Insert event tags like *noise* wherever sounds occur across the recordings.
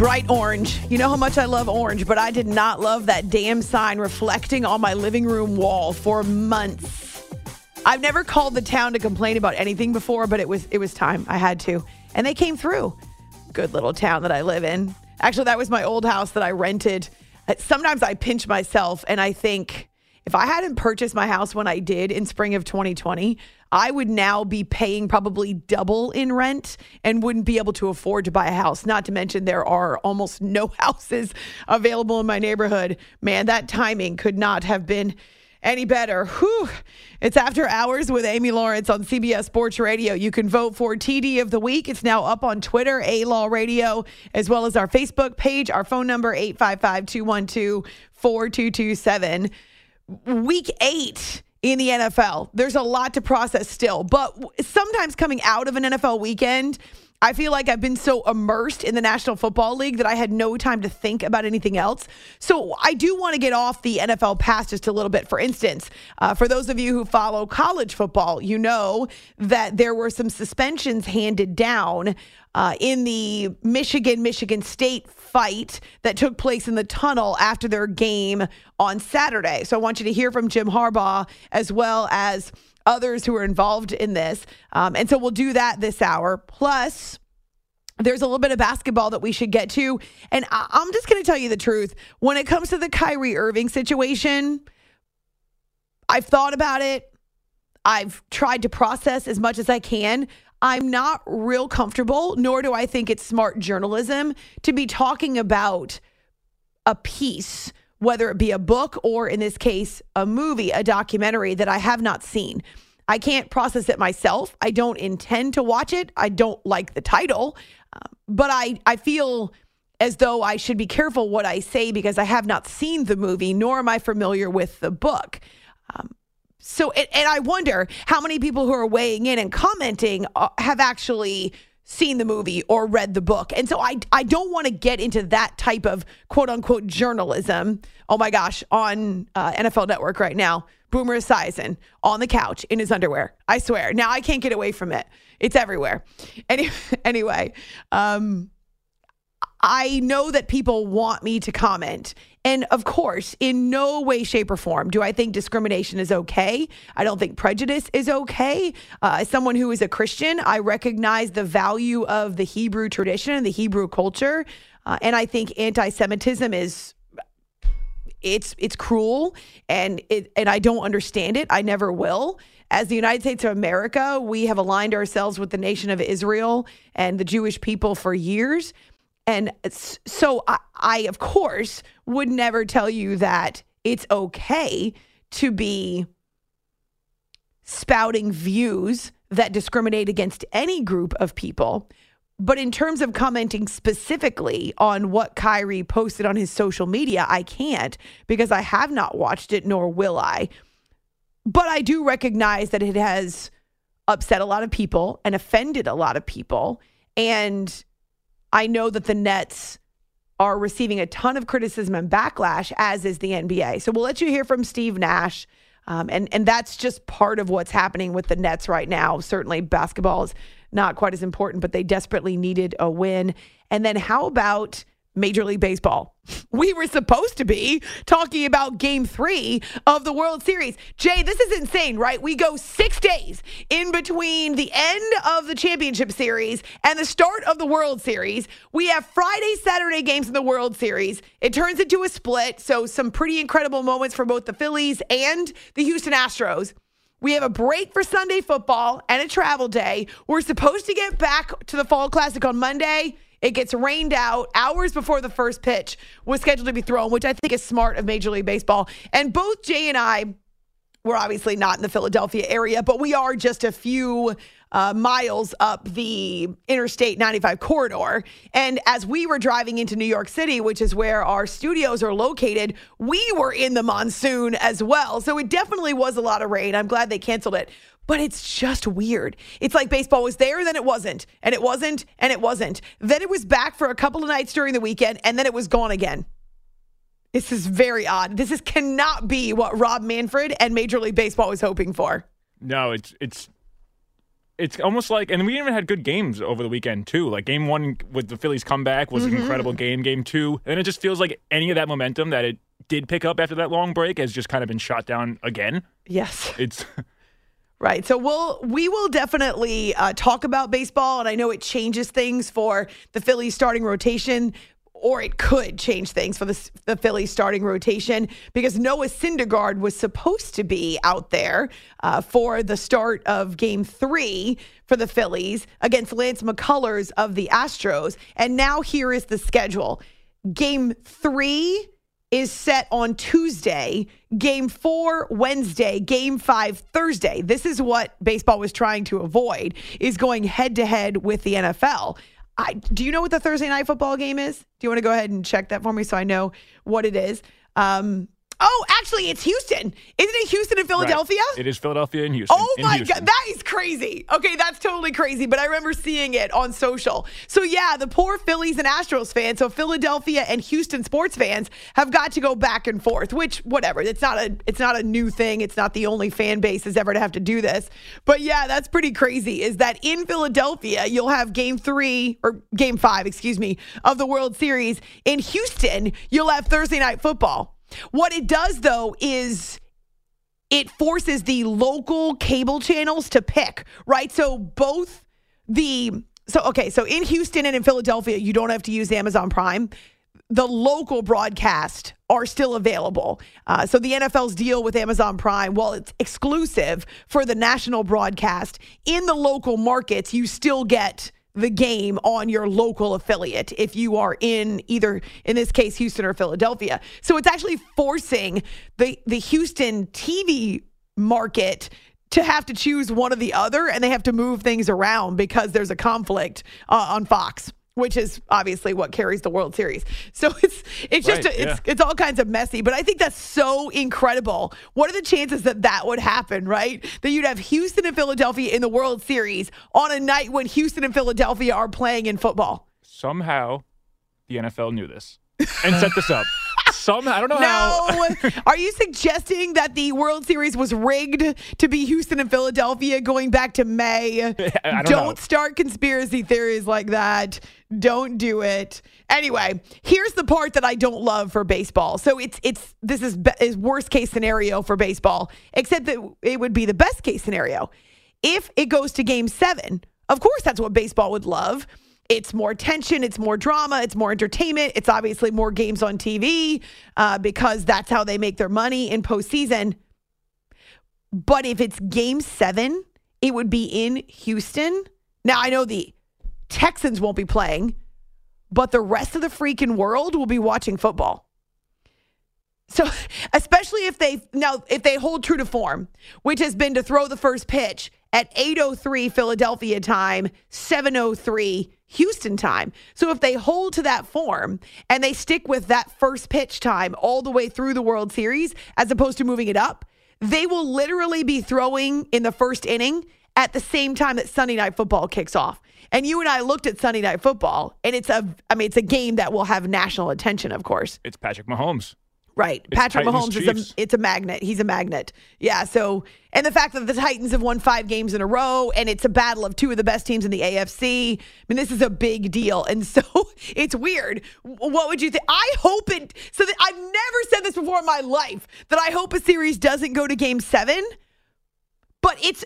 Bright orange. You know how much I love orange, but I did not love that damn sign reflecting on my living room wall for months. I've never called the town to complain about anything before, but it was it was time. I had to. And they came through. Good little town that I live in. Actually, that was my old house that I rented. Uh, sometimes I pinch myself and I think if I hadn't purchased my house when I did in spring of 2020, I would now be paying probably double in rent and wouldn't be able to afford to buy a house. Not to mention, there are almost *laughs* no houses available in my neighborhood. Man, that timing could not have been any better. Whew. It's after hours with Amy Lawrence on CBS Sports Radio. You can vote for TD of the week. It's now up on Twitter, A Law Radio, as well as our Facebook page. Our phone number 855 212 4227. Week eight in the NFL. There's a lot to process still, but sometimes coming out of an NFL weekend, I feel like I've been so immersed in the National Football League that I had no time to think about anything else. So I do want to get off the NFL pass just a little bit. For instance, uh, for those of you who follow college football, you know that there were some suspensions handed down uh, in the Michigan Michigan State fight that took place in the tunnel after their game on Saturday. So I want you to hear from Jim Harbaugh as well as others who are involved in this. Um, and so we'll do that this hour. Plus, there's a little bit of basketball that we should get to. And I- I'm just going to tell you the truth. When it comes to the Kyrie Irving situation, I've thought about it. I've tried to process as much as I can. I'm not real comfortable, nor do I think it's smart journalism to be talking about a piece, whether it be a book or in this case, a movie, a documentary that I have not seen. I can't process it myself. I don't intend to watch it. I don't like the title, uh, but I, I feel as though I should be careful what I say because I have not seen the movie, nor am I familiar with the book. Um, so, and, and, I wonder how many people who are weighing in and commenting uh, have actually seen the movie or read the book. And so I, I don't want to get into that type of quote unquote journalism. Oh my gosh, on uh, NFL Network right now, Boomer Esiason on the couch in his underwear. I swear. Now I can't get away from it. It's everywhere. Any, *laughs* anyway, um, I know that people want me to comment. And of course, in no way, shape, or form do I think discrimination is okay. I don't think prejudice is okay. Uh, as someone who is a Christian, I recognize the value of the Hebrew tradition and the Hebrew culture. Uh, and I think anti Semitism is. It's it's cruel and it and I don't understand it. I never will. As the United States of America, we have aligned ourselves with the nation of Israel and the Jewish people for years. And so I, I, of course, would never tell you that it's okay to be spouting views that discriminate against any group of people. But in terms of commenting specifically on what Kyrie posted on his social media, I can't because I have not watched it, nor will I. But I do recognize that it has upset a lot of people and offended a lot of people. And I know that the Nets are receiving a ton of criticism and backlash, as is the NBA. So we'll let you hear from Steve Nash. Um, and, and that's just part of what's happening with the Nets right now. Certainly, basketball is not quite as important, but they desperately needed a win. And then, how about Major League Baseball. We were supposed to be talking about game three of the World Series. Jay, this is insane, right? We go six days in between the end of the championship series and the start of the World Series. We have Friday, Saturday games in the World Series. It turns into a split. So, some pretty incredible moments for both the Phillies and the Houston Astros. We have a break for Sunday football and a travel day. We're supposed to get back to the Fall Classic on Monday. It gets rained out hours before the first pitch was scheduled to be thrown, which I think is smart of Major League Baseball. And both Jay and I, we're obviously not in the Philadelphia area, but we are just a few uh, miles up the Interstate 95 corridor. And as we were driving into New York City, which is where our studios are located, we were in the monsoon as well. So it definitely was a lot of rain. I'm glad they canceled it. But it's just weird. It's like baseball was there, then it wasn't, and it wasn't, and it wasn't. Then it was back for a couple of nights during the weekend, and then it was gone again. This is very odd. This is cannot be what Rob Manfred and Major League Baseball was hoping for. No, it's it's it's almost like, and we even had good games over the weekend too. Like game one with the Phillies comeback was Mm-hmm. an incredible game. Game two, and it just feels like any of that momentum that it did pick up after that long break has just kind of been shot down again. Yes. It's *laughs* Right. So we'll we will definitely uh, talk about baseball, and I know it changes things for the Phillies starting rotation, or it could change things for the the Phillies starting rotation because Noah Syndergaard was supposed to be out there uh, for the start of Game Three for the Phillies against Lance McCullers of the Astros, and now here is the schedule: Game Three is set on Tuesday, game four Wednesday, game five Thursday. This is what baseball was trying to avoid is going head to head with the NFL. I, do you know what the Thursday night football game is? Do you want to go ahead and check that for me so I know what it is? Um, oh, actually, it's Houston. Isn't it Houston and Philadelphia? Right. It is Philadelphia and Houston. Oh my Houston. god, that is crazy. Okay, that's totally crazy, but I remember seeing it on social. So yeah, the poor Phillies and Astros fans, so Philadelphia and Houston sports fans have got to go back and forth, which whatever. It's not a it's not a new thing. It's not the only fan base is ever to have to do this. But yeah, that's pretty crazy is that in Philadelphia, you'll have game 3 or game 5, excuse me, of the World Series. In Houston, you'll have Thursday night football. What it does though is it forces the local cable channels to pick, right? So both the so okay, so in Houston and in Philadelphia, you don't have to use Amazon Prime. The local broadcast are still available. Uh, so the NFL's deal with Amazon Prime, while it's exclusive for the national broadcast, in the local markets, you still get the game on your local affiliate if you are in either in this case Houston or Philadelphia. So it's actually forcing the the Houston TV market to have to choose one or the other and they have to move things around because there's a conflict uh, on Fox which is obviously what carries the World Series. So *laughs* it's it's just Right, a, it's yeah. it's all kinds of messy, but I think that's so incredible. What are the chances that that would happen, right? That you'd have Houston and Philadelphia in the World Series on a night when Houston and Philadelphia are playing in football. Somehow, the NFL knew this and set this up. *laughs* Somehow, I don't know how. No. *laughs* Are you suggesting that the World Series was rigged to be Houston and Philadelphia going back to May? *laughs* I don't know. start conspiracy theories like that. Don't do it. Anyway, here's the part that I don't love for baseball. So it's it's this is, be, is worst case scenario for baseball, except that it would be the best case scenario. If it goes to game 7, of course that's what baseball would love. It's more tension, it's more drama, it's more entertainment. It's obviously more games on TV uh, because that's how they make their money in postseason. But if it's game seven, it would be in Houston. Now, I know the Texans won't be playing, but the rest of the freaking world will be watching football. So, *laughs* especially if they now if they hold true to form, which has been to throw the first pitch at 8:03 Philadelphia time, 7:03 Houston time. So if they hold to that form and they stick with that first pitch time all the way through the World Series as opposed to moving it up, they will literally be throwing in the first inning at the same time that Sunday night football kicks off. And you and I looked at Sunday night football and it's a I mean it's a game that will have national attention, of course. It's Patrick Mahomes. Right. It's Patrick Titans, Mahomes is a it's a magnet. He's a magnet. Yeah, so and the fact that the Titans have won 5 games in a row and it's a battle of two of the best teams in the AFC. I mean this is a big deal. And so *laughs* it's weird. What would you think? I hope it so that I've never said this before in my life that I hope a series doesn't go to game 7. But it's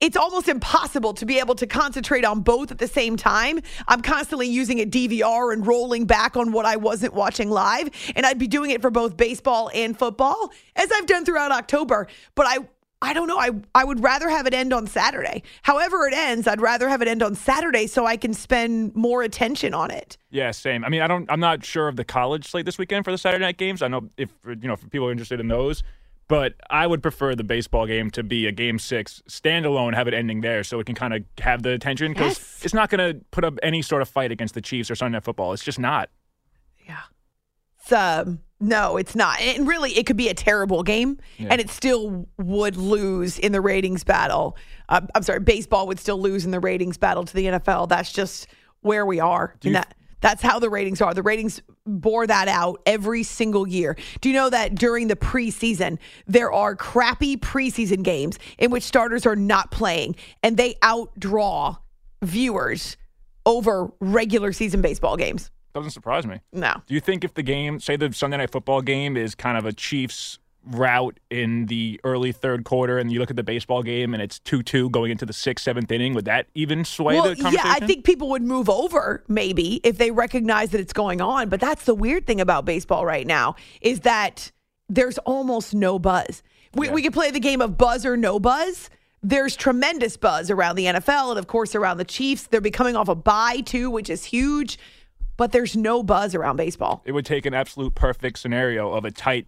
it's almost impossible to be able to concentrate on both at the same time. I'm constantly using a DVR and rolling back on what I wasn't watching live, and I'd be doing it for both baseball and football, as I've done throughout October. But I I don't know. I I would rather have it end on Saturday. However it ends, I'd rather have it end on Saturday so I can spend more attention on it. Yeah, same. I mean, I don't. I'm not sure of the college slate this weekend for the Saturday night games. I know if you know if people are interested in those, but I would prefer the baseball game to be a game six standalone, have it ending there, so it can kind of have the attention because Yes. it's not going to put up any sort of fight against the Chiefs or Sunday Night Football. It's just not. Yeah. It's, um, no, it's not. And really, it could be a terrible game, and it still would lose in the ratings battle. Uh, I'm sorry, baseball would still lose in the ratings battle to the NFL. That's just where we are. And that, that's how the ratings are. The ratings bore that out every single year. Do you know that during the preseason, there are crappy preseason games in which starters are not playing, and they outdraw viewers over regular season baseball games? Doesn't surprise me. No. Do you think if the game, say the Sunday Night Football game, is kind of a Chiefs route in the early third quarter, and you look at the baseball game and it's two-two going into the sixth, seventh inning, would that even sway Well, the yeah. I think people would move over maybe if they recognize that it's going on. But that's the weird thing about baseball right now is that there's almost no buzz. We, we could play the game of buzz or no buzz. There's tremendous buzz around the NFL and, of course, around the Chiefs. They're becoming off a bye, too, which is huge. But there's no buzz around baseball. it would take an absolute perfect scenario of a tight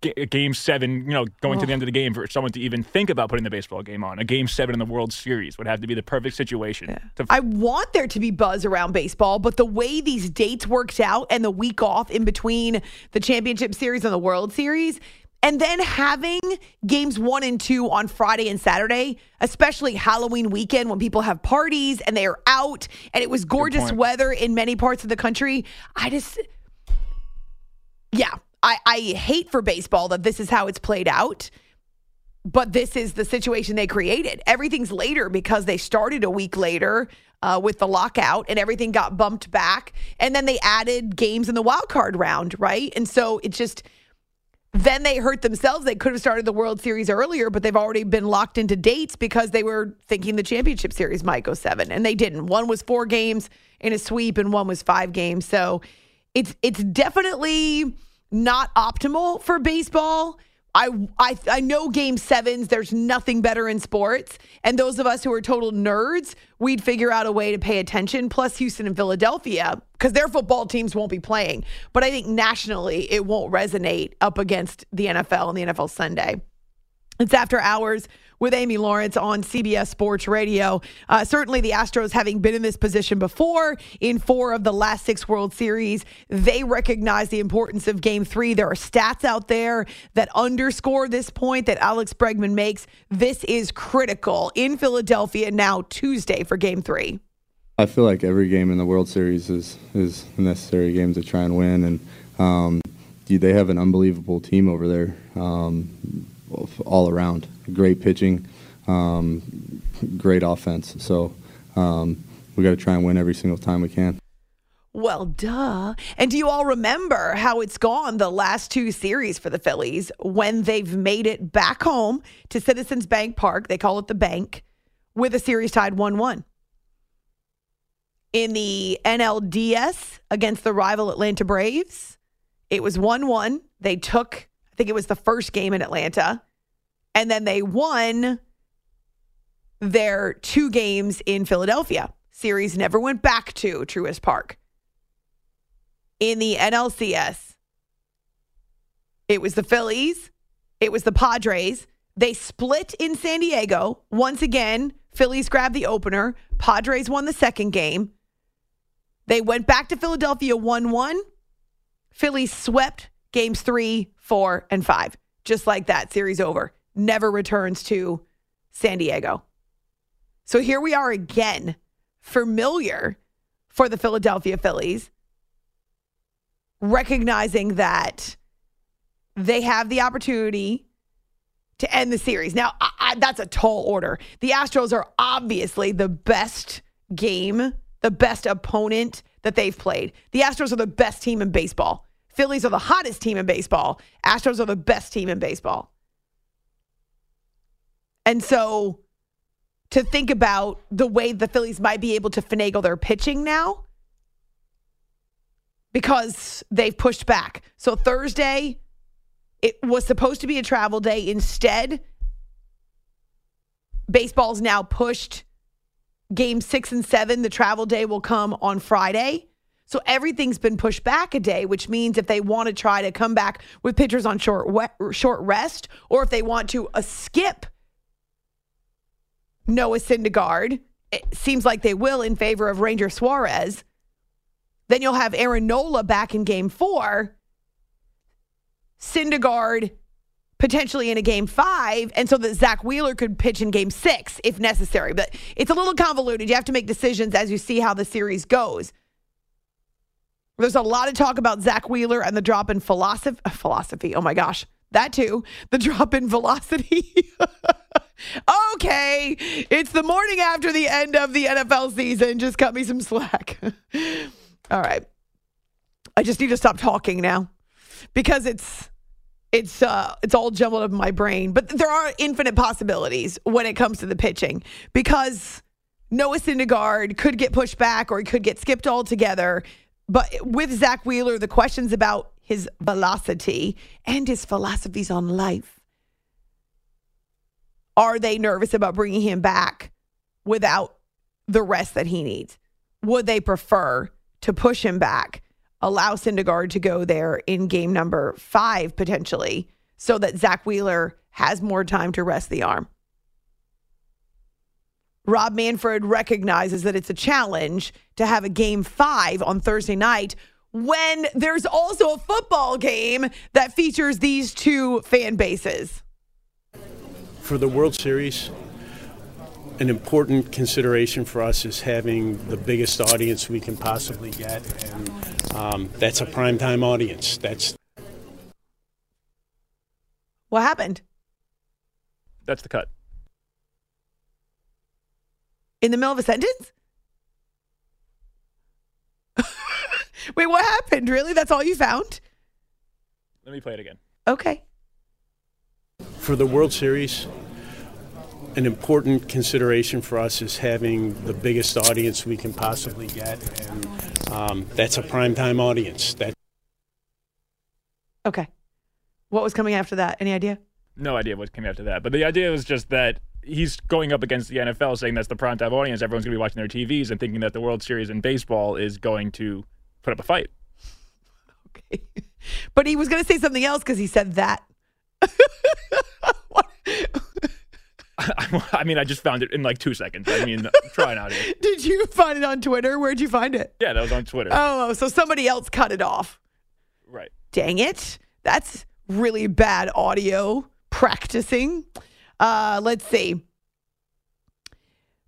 game seven, you know, going to the end of the game for someone to even think about putting the baseball game on. A game seven in the World Series would have to be the perfect situation. To, I want there to be buzz around baseball, but the way these dates worked out and the week off in between the championship series and the World Series, and then having games one and two on Friday and Saturday, especially Halloween weekend when people have parties and they are out and it was gorgeous weather in many parts of the country. I just, yeah, I, I hate for baseball that this is how it's played out but this is the situation they created. Everything's later because they started a week later uh, with the lockout, and everything got bumped back. And then they added games in the wild card round, right? And so it just then they hurt themselves. They could have started the World Series earlier, but they've already been locked into dates because they were thinking the championship series might go seven, and they didn't. One was four games in a sweep, and one was five games. So it's it's definitely not optimal for baseball. I, I I know game sevens, there's nothing better in sports. And those of us who are total nerds, we'd figure out a way to pay attention. Plus, Houston and Philadelphia, because their football teams won't be playing. But I think nationally, it won't resonate up against the NFL and the NFL Sunday. It's after hours with Amy Lawrence on CBS Sports Radio. Uh, certainly, the Astros, having been in this position before in four of the last six World Series, they recognize the importance of Game Three. There are stats out there that underscore this point that Alex Bregman makes. This is critical in Philadelphia now Tuesday for Game Three. I feel like every game in the World Series is is a necessary game to try and win, and um, they have an unbelievable team over there, um, all around. Great pitching, um, great offense. So um, we got to try and win every single time we can. Well, duh. And do you all remember how it's gone the last two series for the Phillies when they've made it back home to Citizens Bank Park? They call it the bank with a series tied 1 1. In the NLDS against the rival Atlanta Braves, it was 1 1. They took, think it was the first game in Atlanta, and then they won their two games in Philadelphia. Series never went back to Truist Park in the NLCS. It was the Phillies, it was the Padres. They split in San Diego. Once again, Phillies grabbed the opener. Padres won the second game. They went back to Philadelphia 1 1. Phillies swept games three, four, and five. Just like that, series over. Never returns to San Diego. So here we are again, familiar for the Philadelphia Phillies recognizing that they have the opportunity to end the series. Now, I, I, that's a tall order. The Astros are obviously the best game, the best opponent that they've played. The Astros are the best team in baseball. Phillies are the hottest team in baseball. Astros are the best team in baseball. And so to think about the way the Phillies might be able to finagle their pitching now because they've pushed back. So Thursday, it was supposed to be a travel day. Instead, baseball's now pushed game six and seven. The travel day will come on Friday. So everything's been pushed back a day, which means if they want to try to come back with pitchers on short short rest, or if they want to uh, skip Noah Syndergaard, it seems like they will in favor of Ranger Suarez. Then you'll have Aaron Nola back in game four. Syndergaard potentially in a game five, and so that Zack Wheeler could pitch in game six if necessary. But it's a little convoluted. You have to make decisions as you see how the series goes. There's a lot of talk about Zack Wheeler and the drop in philosophy. Philosophy. Oh my gosh, that too. The drop in velocity. *laughs* okay, it's the morning after the end of the NFL season. Just cut me some slack. *laughs* All right, I just need to stop talking now because it's it's uh it's all jumbled up in my brain. But there are infinite possibilities when it comes to the pitching because Noah Syndergaard could get pushed back or he could get skipped altogether. But with Zack Wheeler, the questions about his velocity and his philosophies on life. Are they nervous about bringing him back without the rest that he needs? Would they prefer to push him back, allow Syndergaard to go there in game number five potentially, so that Zack Wheeler has more time to rest the arm? Rob Manfred recognizes that it's a challenge to have a game five on Thursday night when there's also a football game that features these two fan bases. For the World Series, an important consideration for us is having the biggest audience we can possibly get, and um, that's a primetime audience. That's what happened. That's the cut in the middle of a sentence? *laughs* Wait, what happened? Really? That's all you found? Let me play it again. Okay. For the World Series, an important consideration for us is having the biggest audience we can possibly get, and um, that's a primetime audience. That. Okay. What was coming after that? Any idea? No idea what came after that. But the idea was just that he's going up against the NFL saying that's the primetime audience. Everyone's going to be watching their TVs and thinking that the World Series in baseball is going to put up a fight. Okay. *laughs* But he was going to say something else because he said that. *laughs* *laughs* I mean, I just found it in like two seconds. I mean, trying out here. Did you find it on Twitter? Where'd you find it? Yeah, that was on Twitter. Oh, oh so somebody else cut it off. Right. Dang it. That's really bad audio practicing. Uh, let's see.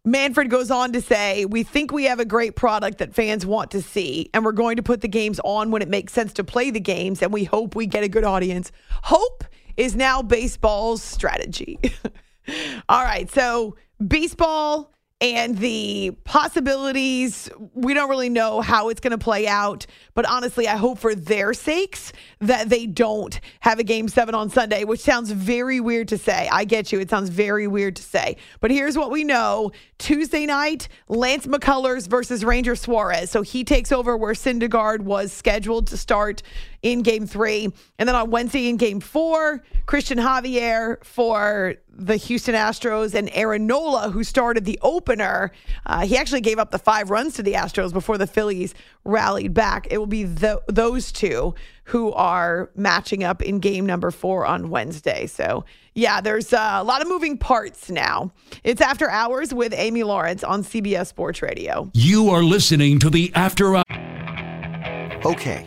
Manfred goes on to say, We think we have a great product that fans want to see, and we're going to put the games on when it makes sense to play the games, and we hope we get a good audience. Hope is now baseball's strategy. *laughs* All right, so baseball and the possibilities. We don't really know how it's going to play out, but honestly, I hope for their sakes that they don't have a game seven on Sunday, which sounds very weird to say. I get you. It sounds very weird to say. But here's what we know Tuesday night, Lance McCullers versus Ranger Suarez. So he takes over where Syndergaard was scheduled to start in game three. And then on Wednesday in game four, Cristian Javier for the Houston Astros and Aaron Nola, who started the opener. Uh, he actually gave up the five runs to the Astros before the Phillies rallied back. It will be the, those two who are matching up in game number four on Wednesday. So, yeah, there's uh, a lot of moving parts now. It's After Hours with Amy Lawrence on CBS Sports Radio. You are listening to the After Hours. Okay,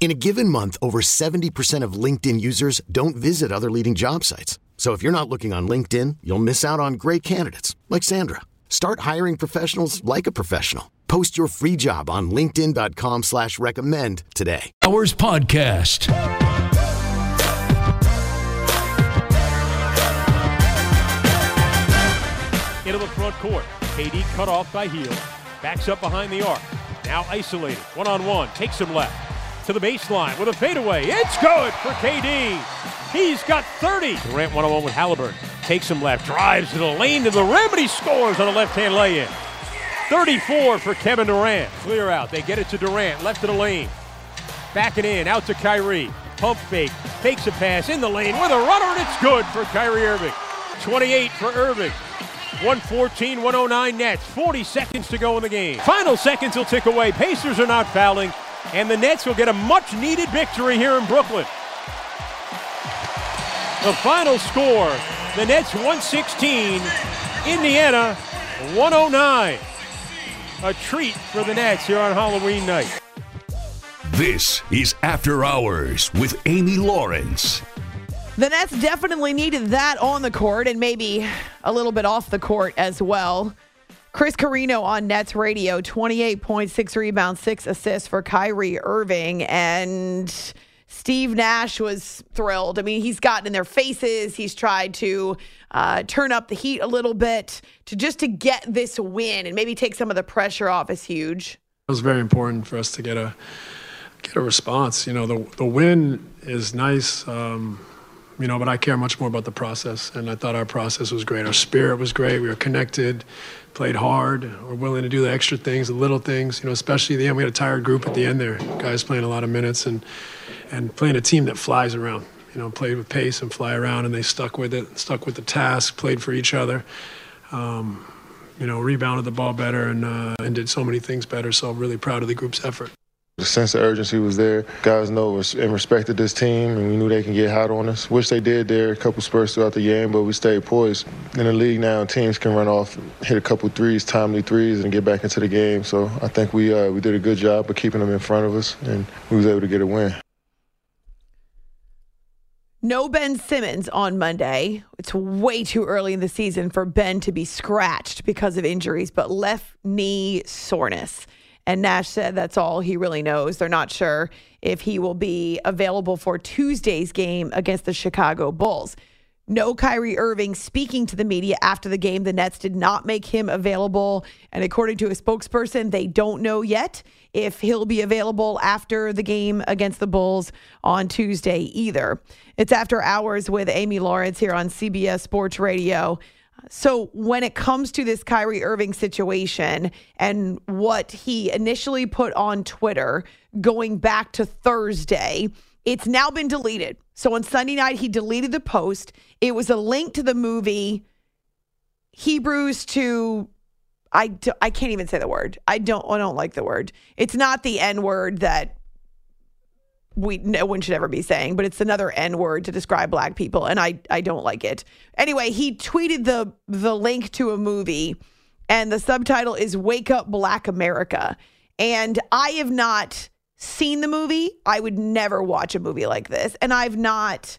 In a given month, over 70% of LinkedIn users don't visit other leading job sites. So if you're not looking on LinkedIn, you'll miss out on great candidates like Sandra. Start hiring professionals like a professional. Post your free job on LinkedIn.com slash recommend today. Hours Podcast. Into the front court. KD cut off by Hield. Backs up behind the arc. Now isolated. One on one. Takes him left. To the baseline with a fadeaway. It's good for KD. He's got 30. Durant one on one with Haliburton. Takes him left. Drives to the lane to the rim and he scores on a left hand lay in. 34 for Kevin Durant. Clear out. They get it to Durant. Left of the lane. Backing in. Out to Kyrie. Pump fake. Takes a pass in the lane with a runner and it's good for Kyrie Irving. 28 for Irving. 114 109 Nets. 40 seconds to go in the game. Final seconds will tick away. Pacers are not fouling, and the Nets will get a much needed victory here in Brooklyn. The final score the Nets 116, Indiana 109. A treat for the Nets here on Halloween night. This is After Hours with Amy Lawrence. The Nets definitely needed that on the court and maybe a little bit off the court as well. Chris Carrino on Nets Radio, 28.6 rebounds, six assists for Kyrie Irving. And Steve Nash was thrilled. I mean, he's gotten in their faces. He's tried to uh, turn up the heat a little bit to just to get this win and maybe take some of the pressure off is huge. It was very important for us to get a get a response. You know, the the win is nice. Um, you know, but I care much more about the process. And I thought our process was great. Our spirit was great. We were connected, played hard. We're willing to do the extra things, the little things. You know, especially the end, we had a tired group at the end there. Guys playing a lot of minutes and and playing a team that flies around. You know, played with pace and fly around, and they stuck with it, stuck with the task, played for each other. Um, you know, rebounded the ball better and uh, and did so many things better. So I'm really proud of the group's effort. The sense of urgency was there. Guys know and respected this team, and we knew they can get hot on us. Wish they did there a couple spurts throughout the game, but we stayed poised. In the league now, teams can run off, hit a couple threes, timely threes, and get back into the game. So I think we uh, we did a good job of keeping them in front of us, and we was able to get a win. No Ben Simmons on Monday. It's way too early in the season for Ben to be scratched because of injuries, but left knee soreness. And Nash said that's all he really knows. They're not sure if he will be available for Tuesday's game against the Chicago Bulls. No Kyrie Irving speaking to the media after the game. The Nets did not make him available. And according to a spokesperson, they don't know yet if he'll be available after the game against the Bulls on Tuesday either. It's after hours with Amy Lawrence here on CBS Sports Radio. So, when it comes to this Kyrie Irving situation and what he initially put on Twitter going back to Thursday, it's now been deleted. So, on Sunday night, he deleted the post. It was a link to the movie Hebrews to. I, I can't even say the word. I don't I don't like the word. It's not the N word that we no one should ever be saying, but it's another N word to describe black people, and I I don't like it. Anyway, he tweeted the the link to a movie, and the subtitle is "Wake Up Black America," and I have not seen the movie. I would never watch a movie like this, and I've not.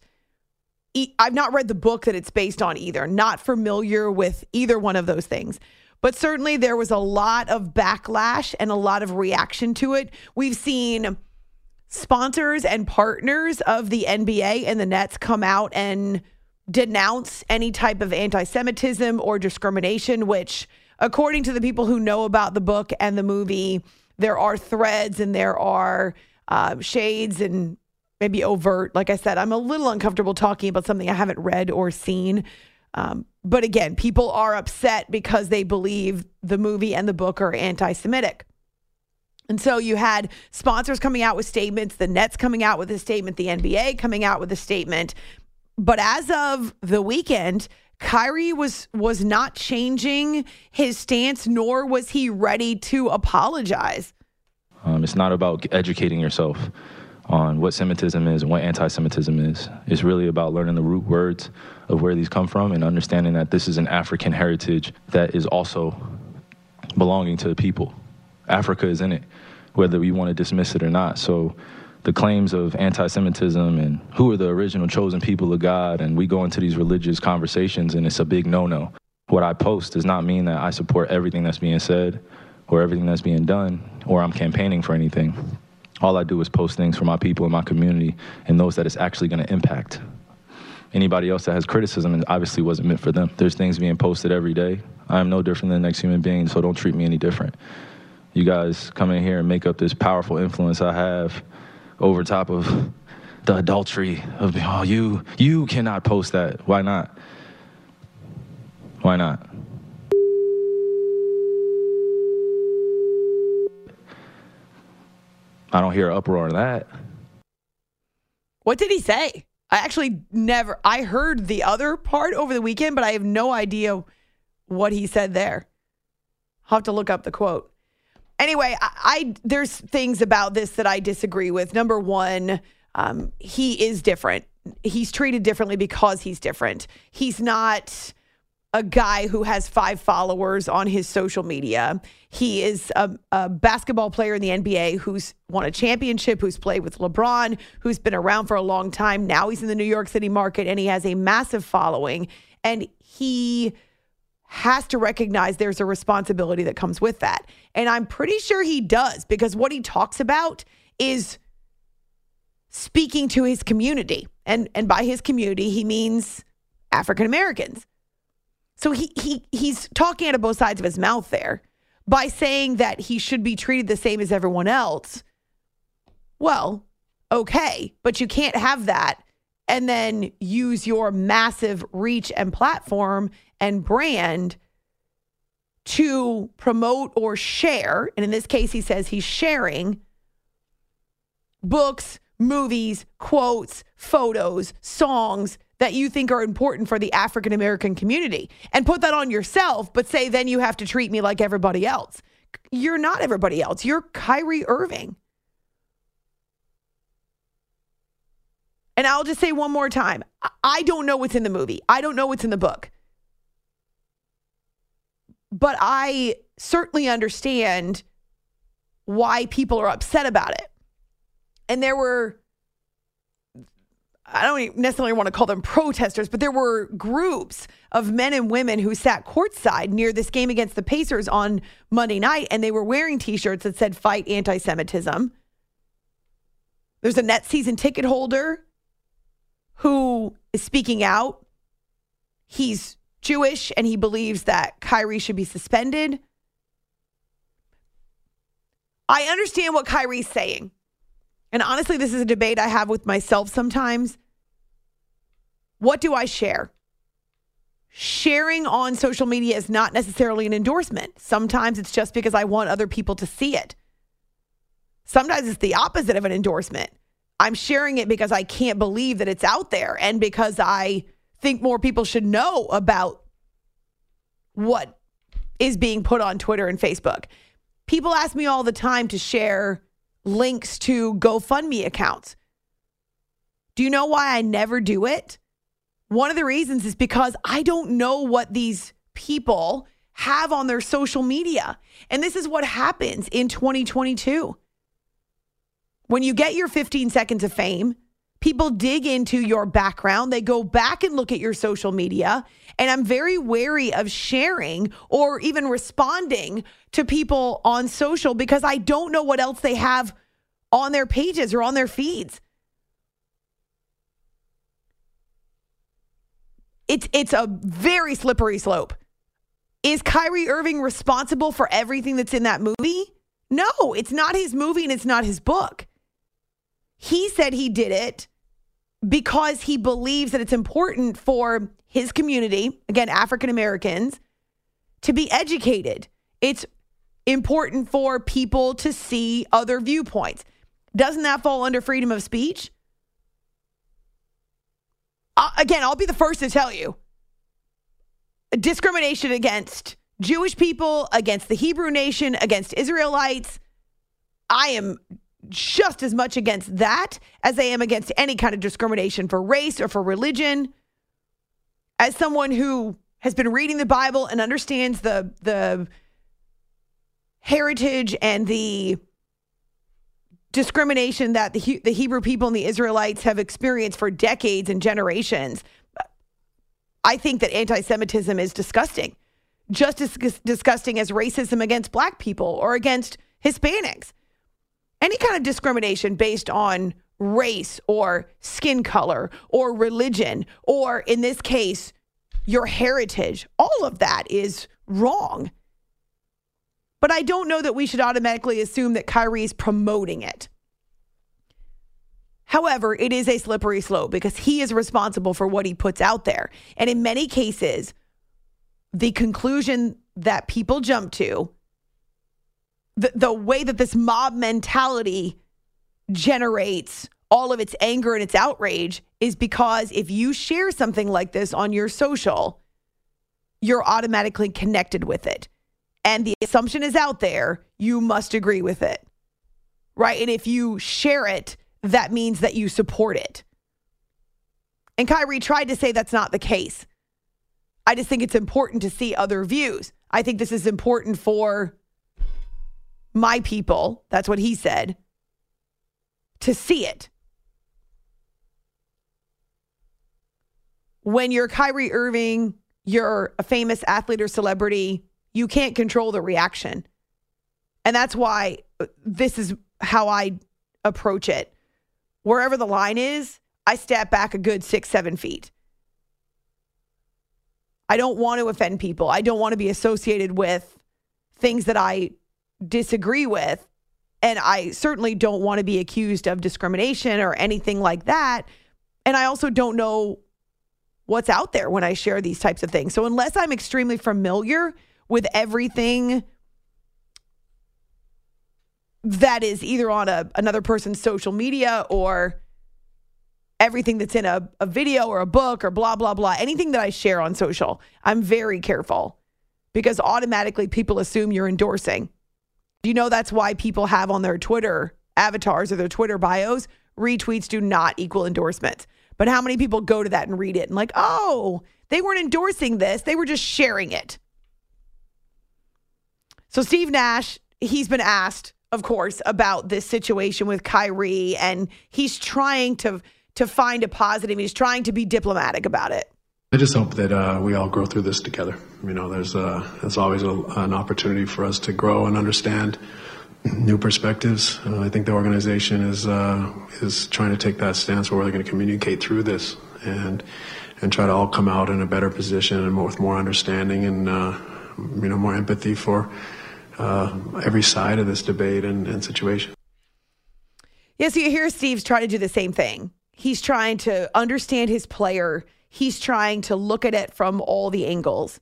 I've not read the book that it's based on either. Not familiar with either one of those things. But certainly there was a lot of backlash and a lot of reaction to it. We've seen sponsors and partners of the NBA and the Nets come out and denounce any type of anti Semitism or discrimination, which, according to the people who know about the book and the movie, there are threads and there are uh, shades and maybe overt. Like I said, I'm a little uncomfortable talking about something I haven't read or seen. Um, but again, people are upset because they believe the movie and the book are anti Semitic. And so you had sponsors coming out with statements, the Nets coming out with a statement, the NBA coming out with a statement. But as of the weekend, Kyrie was was not changing his stance, nor was he ready to apologize. Um, it's not about educating yourself on what Semitism is and what anti-Semitism is. It's really about learning the root words of where these come from and understanding that this is an African heritage that is also belonging to the people. Africa is in it, whether we want to dismiss it or not. So the claims of anti-Semitism and who are the original chosen people of God, and we go into these religious conversations, and it's a big no-no. What I post does not mean that I support everything that's being said or everything that's being done, or I'm campaigning for anything. All I do is post things for my people in my community and those that it's actually going to impact. Anybody else that has criticism, it obviously wasn't meant for them. There's things being posted every day. I am no different than the next human being, so don't treat me any different. You guys come in here and make up this powerful influence I have over top of the adultery of oh you you cannot post that. Why not? Why not? I don't hear uproar on that. What did he say? I actually never I heard the other part over the weekend, but I have no idea what he said there. I'll have to look up the quote. Anyway, I, I there's things about this that I disagree with. Number one, um, he is different. He's treated differently because he's different. He's not a guy who has five followers on his social media. He is a, a, basketball player in the NBA who's won a championship, who's played with LeBron, who's been around for a long time. Now he's in the New York City market and he has a massive following. And he has to recognize there's a responsibility that comes with that. And I'm pretty sure he does because what he talks about is speaking to his community. And and by his community, he means African Americans. So he he he's talking out of both sides of his mouth there by saying that he should be treated the same as everyone else. Well, okay, but you can't have that and then use your massive reach and platform and brand to promote or share. And in this case, he says he's sharing books, movies, quotes, photos, songs that you think are important for the African American community and put that on yourself, but say then you have to treat me like everybody else. You're not everybody else. You're Kyrie Irving. And I'll just say one more time I don't know what's in the movie, I don't know what's in the book. But I certainly understand why people are upset about it. And there were I don't necessarily want to call them protesters, but there were groups of men and women who sat courtside near this game against the Pacers on Monday night, and they were wearing t shirts that said fight anti Semitism. There's a net season ticket holder who is speaking out. He's Jewish and he believes that Kyrie should be suspended. I understand what Kyrie's saying. And honestly, this is a debate I have with myself sometimes. What do I share? Sharing on social media is not necessarily an endorsement. Sometimes it's just because I want other people to see it. Sometimes it's the opposite of an endorsement. I'm sharing it because I can't believe that it's out there and because I think more people should know about what is being put on Twitter and Facebook. People ask me all the time to share links to GoFundMe accounts. Do you know why I never do it? One of the reasons is because I don't know what these people have on their social media. And this is what happens in 2022. When you get your 15 seconds of fame, people dig into your background, they go back and look at your social media. And I'm very wary of sharing or even responding to people on social because I don't know what else they have on their pages or on their feeds. It's it's a very slippery slope. Is Kyrie Irving responsible for everything that's in that movie? No, it's not his movie and it's not his book. He said he did it because he believes that it's important for his community, again, African Americans, to be educated. It's important for people to see other viewpoints. Doesn't that fall under freedom of speech? Uh, again, I'll be the first to tell you discrimination against Jewish people, against the Hebrew nation, against Israelites. I am just as much against that as I am against any kind of discrimination for race or for religion. As someone who has been reading the Bible and understands the the heritage and the discrimination that the the Hebrew people and the Israelites have experienced for decades and generations, I think that anti-Semitism is disgusting, just as disgusting as racism against Black people or against Hispanics any kind of discrimination based on race or skin color or religion, or in this case, your heritage, all of that is wrong. But I don't know that we should automatically assume that Kyrie is promoting it. However, it is a slippery slope because he is responsible for what he puts out there. And in many cases, the conclusion that people jump to the, the way that this mob mentality generates all of its anger and its outrage is because if you share something like this on your social, you're automatically connected with it. And the assumption is out there, you must agree with it. Right? And if you share it, that means that you support it. And Kyrie tried to say that's not the case. I just think it's important to see other views. I think this is important for my people, that's what he said, to see it. When you're Kyrie Irving, you're a famous athlete or celebrity, you can't control the reaction. And that's why uh, this is how I approach it. Wherever the line is, I step back a good six, seven feet. I don't want to offend people. I don't want to be associated with things that I disagree with. And I certainly don't want to be accused of discrimination or anything like that. And I also don't know what's out there when I share these types of things. So unless I'm extremely familiar with everything that is either on a, another person's social media or everything that's in a, a video or a book or blah, blah, blah, anything that I share on social, I'm very careful because automatically people assume you're endorsing. Do you know, that's why people have on their Twitter avatars or their Twitter bios retweets do not equal endorsements. But how many people go to that and read it and, like, oh, they weren't endorsing this, they were just sharing it. So, Steve Nash, he's been asked, of course, about this situation with Kyrie, and he's trying to to find a positive. He's trying to be diplomatic about it. I just hope that uh, we all grow through this together. You know, there's uh, there's always a, an opportunity for us to grow and understand new perspectives. Uh, I think the organization is uh, is trying to take that stance where we're going to communicate through this and and try to all come out in a better position and with more understanding and uh, you know more empathy for uh, every side of this debate and, and situation. Yeah, so you hear Steve's trying to do the same thing. He's trying to understand his player he's trying to look at it from all the angles.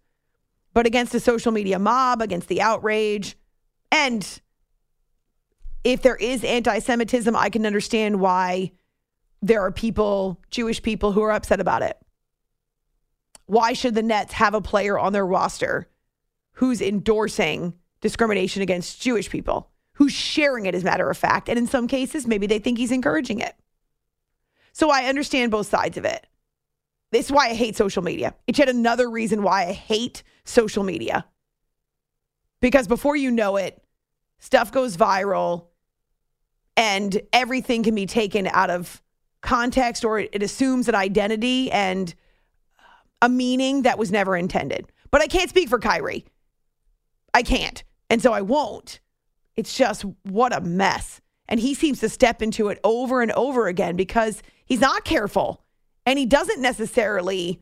But against the social media mob, against the outrage, and if there is anti Semitism, I can understand why there are people, Jewish people, who are upset about it. Why should the Nets have a player on their roster who's endorsing discrimination against Jewish people, who's sharing it as a matter of fact? And in some cases, maybe they think he's encouraging it. So I understand both sides of it. This is why I hate social media. It's yet another reason why I hate social media. Because before you know it, stuff goes viral and everything can be taken out of context or it assumes an identity and a meaning that was never intended. But I can't speak for Kyrie. I can't. And so I won't. It's just what a mess. And he seems to step into it over and over again because he's not careful and he doesn't necessarily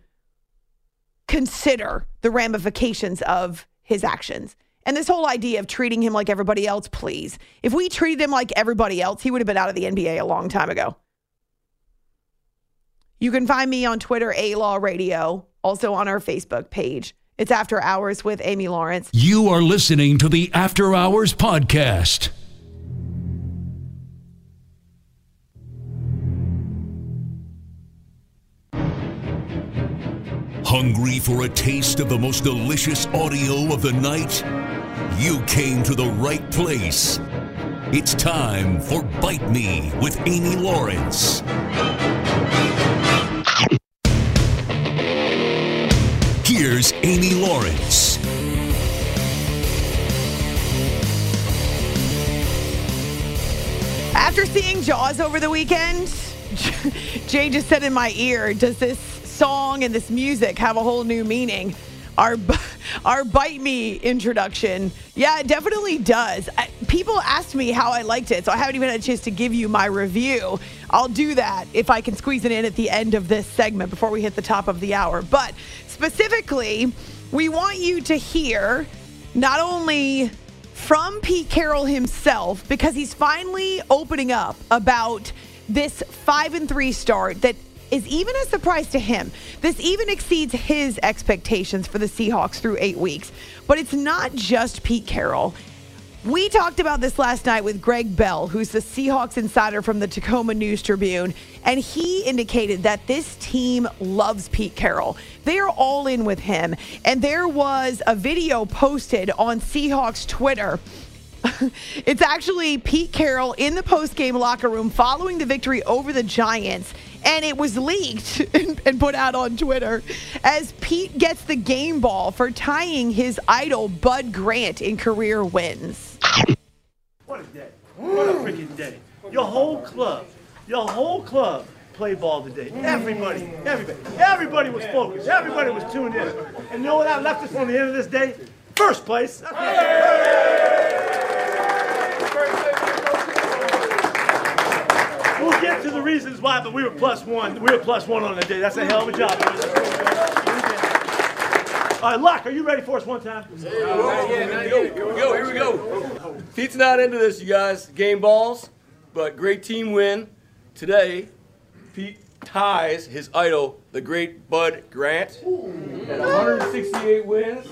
consider the ramifications of his actions. And this whole idea of treating him like everybody else, please. If we treated him like everybody else, he would have been out of the NBA a long time ago. You can find me on Twitter, A Law Radio, also on our Facebook page. It's After Hours with Amy Lawrence. You are listening to the After Hours Podcast. Hungry for a taste of the most delicious audio of the night? You came to the right place. It's time for Bite Me with Amy Lawrence. Here's Amy Lawrence. After seeing Jaws over the weekend, *laughs* Jay just said in my ear, does this song and this music have a whole new meaning? Our *laughs* our bite me introduction, yeah, it definitely does. I, people asked me how I liked it, so I haven't even had a chance to give you my review. I'll do that if I can squeeze it in at the end of this segment before we hit the top of the hour. But specifically, we want you to hear not only from Pete Carroll himself because he's finally opening up about this 5 and 3 start that is even a surprise to him. This even exceeds his expectations for the Seahawks through 8 weeks. But it's not just Pete Carroll. We talked about this last night with Gregg Bell, who's the Seahawks insider from the Tacoma News Tribune, and he indicated that this team loves Pete Carroll. They are all in with him. And there was a video posted on Seahawks Twitter. *laughs* it's actually Pete Carroll in the post-game locker room following the victory over the Giants and it was leaked *laughs* and, and, put out on Twitter as Pete gets the game ball for tying his idol Bud Grant in career wins. What a day. What a freaking day. Your whole club, your whole club played ball today. Everybody, everybody, everybody was focused. Everybody was tuned in. And you know what I left us on the end of this day? First place. We'll get to the reasons why, but we were plus one. We were plus one on the day. That's a hell of a job. All right, Lock, are you ready for us one time? Yeah, we go. Here we go. Pete's not into this, you guys. Game balls, but great team win. Today, Pete ties his idol, the great Bud Grant, at 168 wins,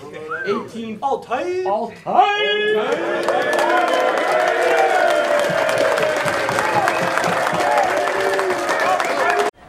18 all tight, all tight.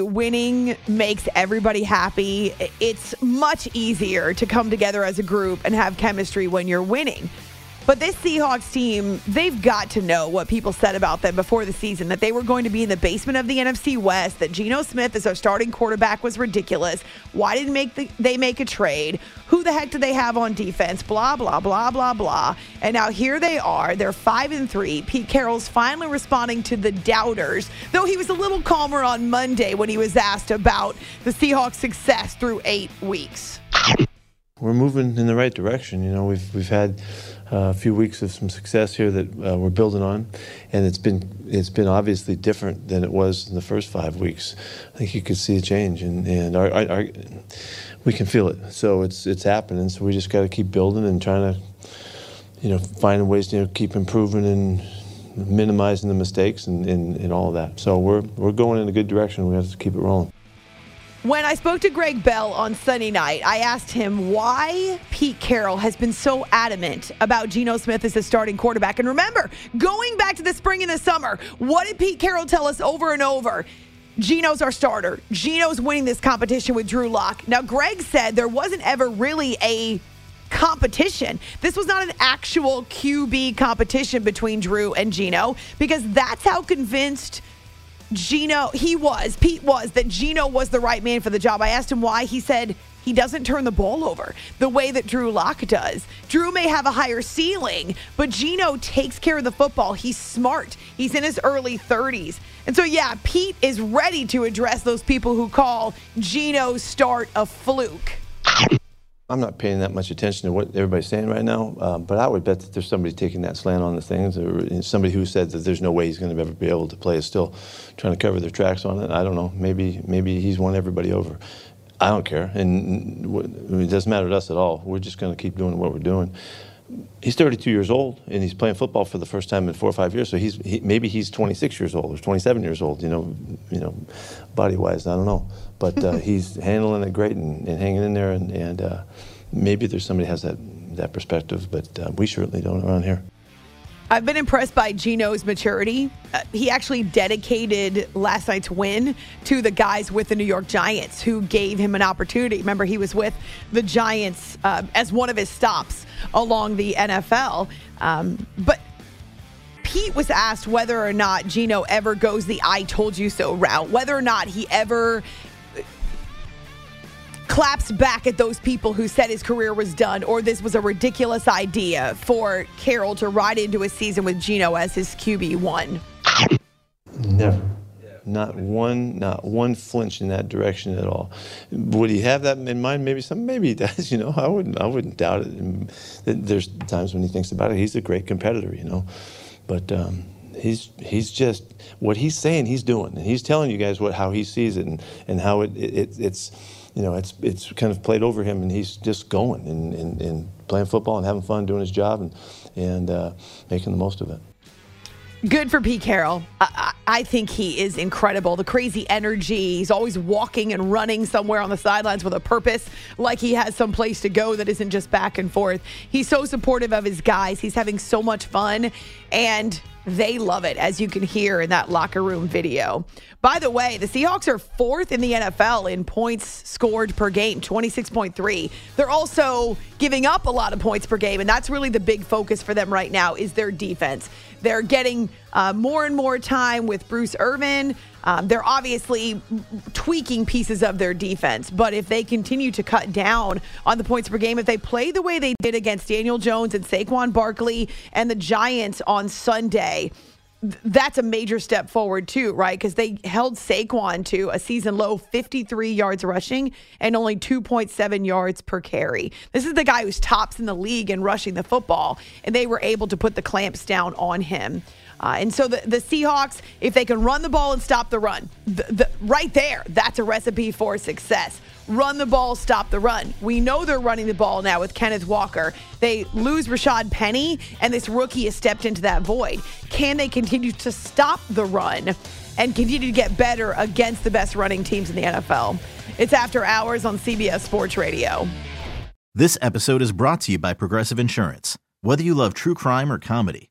Winning makes everybody happy. It's much easier to come together as a group and have chemistry when you're winning. But this Seahawks team, they've got to know what people said about them before the season that they were going to be in the basement of the NFC West, that Geno Smith as our starting quarterback was ridiculous. Why didn't make the, they make a trade? Who the heck do they have on defense? Blah, blah, blah, blah, blah. And now here they are. They're 5 and 3. Pete Carroll's finally responding to the doubters, though he was a little calmer on Monday when he was asked about the Seahawks' success through eight weeks. We're moving in the right direction. You know, we've we've had a few weeks of some success here that uh, we're building on, and it's been it's been obviously different than it was in the first five weeks. I think you could see a change, and and our, our, our, we can feel it. So it's it's happening. So we just got to keep building and trying to, you know, finding ways to you know, keep improving and minimizing the mistakes and, and, and all of that. So we're we're going in a good direction. We have to keep it rolling. When I spoke to Gregg Bell on Sunday night, I asked him why Pete Carroll has been so adamant about Geno Smith as a starting quarterback. And remember, going back to the spring and the summer, what did Pete Carroll tell us over and over? Geno's our starter. Geno's winning this competition with Drew Lock. Now, Gregg said there wasn't ever really a competition. This was not an actual QB competition between Drew and Geno because that's how convinced Geno, he was, Pete was, that Geno was the right man for the job. I asked him why. He said he doesn't turn the ball over the way that Drew Lock does. Drew may have a higher ceiling, but Geno takes care of the football. He's smart. He's in his early 30s. And so, yeah, Pete is ready to address those people who call Geno's start a fluke. I'm not paying that much attention to what everybody's saying right now, uh, but I would bet that there's somebody taking that slant on the things, or somebody who said that there's no way he's going to ever be able to play is still trying to cover their tracks on it. I don't know. Maybe maybe he's won everybody over. I don't care, and it doesn't matter to us at all. We're just going to keep doing what we're doing. He's 32 years old, and he's playing football for the first time in four or five years. So he's he, maybe he's 26 years old or 27 years old. You know, you know, body wise, I don't know, but uh, *laughs* he's handling it great and, and, hanging in there, and, and uh, maybe there's somebody has that that perspective, but uh, we certainly don't around here. I've been impressed by Geno's maturity. Uh, he actually dedicated last night's win to the guys with the New York Giants who gave him an opportunity. Remember, he was with the Giants uh, as one of his stops along the NFL. Um, but Pete was asked whether or not Geno ever goes the I told you so route, whether or not he ever claps back at those people who said his career was done or this was a ridiculous idea for Carroll to ride into a season with Geno as his QB1? Never. Not one, not one flinch in that direction at all. Would he have that in mind? Maybe some, maybe he *laughs* does. You know, I wouldn't, I wouldn't doubt it. There's times when he thinks about it. He's a great competitor, you know, but um, he's he's just what he's saying. He's doing, and he's telling you guys what how he sees it and and how it, it it's you know, it's it's kind of played over him, and he's just going and, and, and playing football and having fun doing his job and and uh, making the most of it. Good for Pete Carroll. I, I, think he is incredible. The crazy energy. He's always walking and running somewhere on the sidelines with a purpose, like he has some place to go that isn't just back and forth. He's so supportive of his guys. He's having so much fun, and they love it, as you can hear in that locker room video. By the way, the Seahawks are fourth in the NFL in points scored per game, 26.3. They're also giving up a lot of points per game, and that's really the big focus for them right now is their defense. They're getting uh, more and more time with Bruce Irvin. Um, they're obviously tweaking pieces of their defense, but if they continue to cut down on the points per game, if they play the way they did against Daniel Jones and Saquon Barkley and the Giants on Sunday, that's a major step forward too, right? Because they held Saquon to a season low 53 yards rushing and only 2.7 yards per carry. This is the guy who's tops in the league in rushing the football, and they were able to put the clamps down on him. Uh, and so the, the Seahawks, if they can run the ball and stop the run, the, the, right there, that's a recipe for success. Run the ball, stop the run. We know they're running the ball now with Kenneth Walker. They lose Rashaad Penny, and this rookie has stepped into that void. Can they continue to stop the run and continue to get better against the best running teams in the NFL? It's after hours on CBS Sports Radio. This episode is brought to you by Progressive Insurance. Whether you love true crime or comedy,